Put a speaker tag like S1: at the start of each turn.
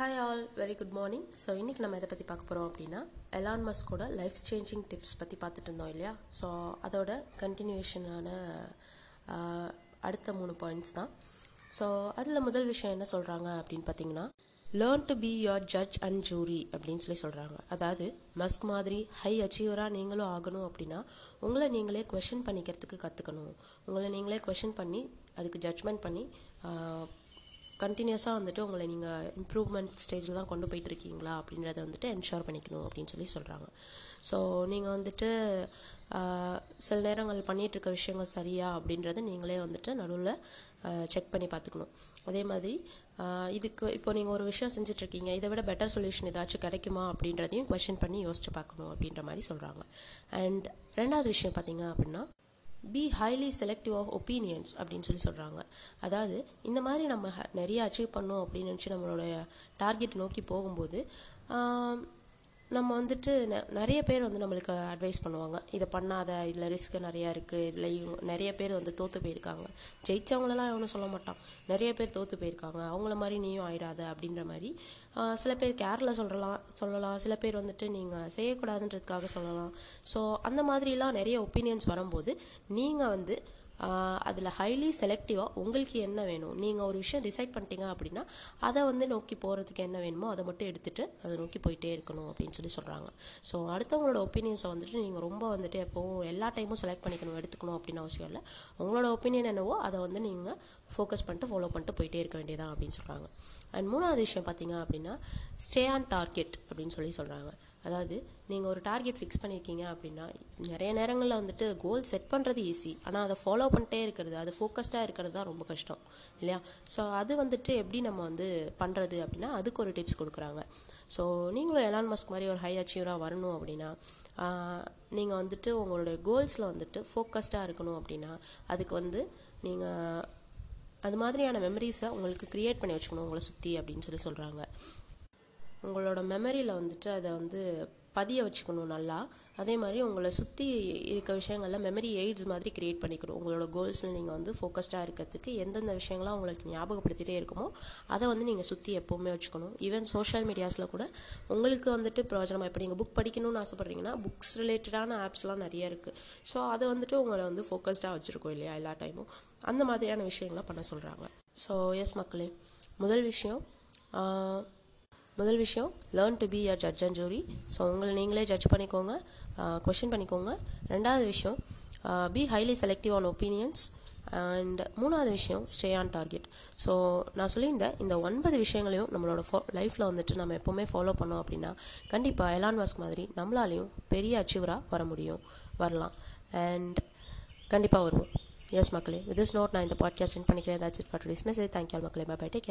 S1: Hi all very good morning so இன்றைக்கி நம்ம எதை பற்றி பார்க்க போகிறோம் அப்படின்னா எலான் மஸ்கோட லைஃப் சேஞ்சிங் டிப்ஸ் பற்றி பார்த்துட்டு இருந்தோம் இல்லையா? ஸோ அதோட கண்டினியூஷனான அடுத்த மூணு பாயிண்ட்ஸ் தான். ஸோ அதில் முதல் விஷயம் என்ன சொல்கிறாங்க அப்படின்னு பார்த்தீங்கன்னா learn to be your judge and jury அப்படின்னு சொல்லி சொல்கிறாங்க அதாவது மஸ்க் மாதிரி ஹை அச்சீவராக நீங்களும் ஆகணும் அப்படின்னா உங்களை நீங்களே கொஷின் பண்ணிக்கிறதுக்கு கற்றுக்கணும் உங்களை நீங்களே கொஷின் பண்ணி அதுக்கு ஜட்ஜ்மெண்ட் பண்ணி கண்டினியூஸாக வந்துட்டு உங்களை நீங்கள் இம்ப்ரூவ்மெண்ட் ஸ்டேஜில் தான் கொண்டு போயிட்டு இருக்கீங்களா அப்படின்றத வந்துட்டு என்ஷோர் பண்ணிக்கணும் அப்படின்னு சொல்லி சொல்கிறாங்க ஸோ நீங்கள் வந்துட்டு சில நேரங்கள் பண்ணிகிட்டு இருக்க விஷயங்கள் சரியா அப்படின்றத நீங்களே வந்துட்டு நடுவில் செக் பண்ணி பார்த்துக்கணும். அதே மாதிரி இதுக்கு இப்போ நீங்கள் ஒரு விஷயம் செஞ்சிட்ருக்கீங்க இதை விட பெட்டர் சொல்யூஷன் ஏதாச்சும் கிடைக்குமா அப்படின்றதையும் கொஷின் பண்ணி யோசிச்சு பார்க்கணும் அப்படின்ற மாதிரி சொல்கிறாங்க அண்ட் ரெண்டாவது விஷயம் பார்த்தீங்க அப்படின்னா be highly selective of opinions அப்படின்னு சொல்லி சொல்கிறாங்க அதாவது இந்த மாதிரி நம்ம நிறைய அச்சீவ் பண்ணோம் அப்படின்னு நினச்சி நம்மளோட டார்கெட் நோக்கி போகும்போது நம்ம வந்துட்டு நிறைய பேர் வந்து நம்மளுக்கு அட்வைஸ் பண்ணுவாங்க. இதை பண்ணாத இதில் ரிஸ்க் நிறையா இருக்குது இதில் நிறைய பேர் வந்து தோற்று போயிருக்காங்க. ஜெயிச்சவங்களெல்லாம் எவனும் சொல்ல மாட்டான். நிறைய பேர் தோற்று போயிருக்காங்க. அவங்கள மாதிரி நீயும் ஆயிடாத அப்படின்ற மாதிரி சில பேர் கேரில் சொல்லலாம் சொல்லலாம். சில பேர் வந்துட்டு நீங்கள் செய்யக்கூடாதுன்றதுக்காக சொல்லலாம். ஸோ அந்த மாதிரிலாம் நிறைய ஒப்பீனியன்ஸ் வரும்போது நீங்கள் வந்து அதில் ஹைலி செலக்டிவாக உங்களுக்கு என்ன வேணும்? நீங்கள் ஒரு விஷயம் டிசைட் பண்ணிட்டீங்க அப்படின்னா அதை வந்து நோக்கி போகிறதுக்கு என்ன வேணுமோ அதை மட்டும் எடுத்துகிட்டு அதை நோக்கி போயிட்டே இருக்கணும் அப்படின்னு சொல்லி சொல்கிறாங்க ஸோ அடுத்தவங்களோட ஒப்பீனியன்ஸை வந்துட்டு நீங்கள் ரொம்ப வந்துட்டு எப்போவும் எல்லா டைமும் செலக்ட் பண்ணிக்கணும் எடுத்துக்கணும் அப்படின்னு அவசியம் இல்லை. உங்களோட ஒப்பீனியன் என்னவோ அதை வந்து நீங்கள் ஃபோக்கஸ் பண்ணிட்டு ஃபாலோ பண்ணிட்டு போயிட்டே இருக்க வேண்டியதான் அப்படின்னு சொல்கிறாங்க அண்ட் மூணாவது விஷயம் பார்த்தீங்க அப்படின்னா ஸ்டே ஆன் டார்கெட் அப்படின்னு சொல்லி சொல்கிறாங்க அதாவது நீங்கள் ஒரு டார்கெட் ஃபிக்ஸ் பண்ணியிருக்கீங்க அப்படின்னா நிறைய நேரங்களில் வந்துட்டு கோல் செட் பண்ணுறது ஈஸி ஆனால் அதை ஃபாலோ பண்ணிட்டே இருக்கிறது அது ஃபோக்கஸ்டாக இருக்கிறது தான் ரொம்ப கஷ்டம் இல்லையா? ஸோ அது வந்துட்டு எப்படி நம்ம வந்து பண்ணுறது அப்படின்னா அதுக்கு ஒரு டிப்ஸ் கொடுக்குறாங்க. ஸோ நீங்களும் எலான் மஸ்க் மாதிரி ஒரு ஹை அச்சீவராக வரணும் அப்படின்னா நீங்கள் வந்துட்டு உங்களுடைய கோல்ஸில் வந்துட்டு ஃபோக்கஸ்டாக இருக்கணும் அப்படின்னா அதுக்கு வந்து நீங்கள் அது மாதிரியான மெமரிஸை உங்களுக்கு க்ரியேட் பண்ணி வச்சுக்கணும் உங்களை சுற்றி அப்படின்னு சொல்லி சொல்கிறாங்க உங்களோட மெமரியில் வந்துட்டு அதை வந்து பதிய வச்சுக்கணும் நல்லா. அதே மாதிரி உங்களை சுற்றி இருக்க விஷயங்களில் மெமரி எய்ட்ஸ் மாதிரி க்ரியேட் பண்ணிக்கணும். உங்களோட கோல்ஸில் நீங்கள் வந்து ஃபோக்கஸ்டாக இருக்கிறதுக்கு எந்தெந்த விஷயங்களாம் உங்களுக்கு ஞாபகப்படுத்திகிட்டே இருக்குமோ அதை வந்து நீங்கள் சுற்றி எப்போவுமே வச்சுக்கணும். ஈவன் சோஷியல் மீடியாஸில் கூட உங்களுக்கு வந்துட்டு பிரயோஜனமாக இப்போ நீங்கள் புக் படிக்கணும்னு ஆசைப்பட்றீங்கன்னா புக்ஸ் ரிலேட்டடான ஆப்ஸ்லாம் நிறைய இருக்குது ஸோ அதை வந்துட்டு உங்களை வந்து ஃபோக்கஸ்டாக வச்சுருக்கோம் இல்லையா எல்லா டைமும் அந்த மாதிரியான விஷயங்களை பண்ண சொல்கிறாங்க ஸோ எஸ் மக்களே முதல் விஷயம் முதல் விஷயம் learn to be your judge and jury so உங்களை நீங்களே ஜட்ஜ் பண்ணிக்கோங்க கொஷின் பண்ணிக்கோங்க. ரெண்டாவது விஷயம் be highly selective on opinions and மூணாவது விஷயம் ஸ்டே ஆன் டார்கெட் ஸோ நான் சொல்லியிருந்தேன் இந்த ஒன்பது விஷயங்களையும் நம்மளோட ஃபோ லைஃப்பில் வந்துட்டு நம்ம எப்போவுமே ஃபாலோ பண்ணோம் அப்படின்னா கண்டிப்பாக எலான் வாஸ்க் மாதிரி நம்மளாலையும் பெரிய அச்சீவராக வர முடியும் வரலாம். அண்ட் கண்டிப்பாக வருவோம். எஸ் மக்களே. வித் திஸ் நோட் நான் இந்த பாட்காஸ்ட் சென்ட் பண்ணிக்கிறேன். That's it for today's message thank you மக்களே. Bye bye take care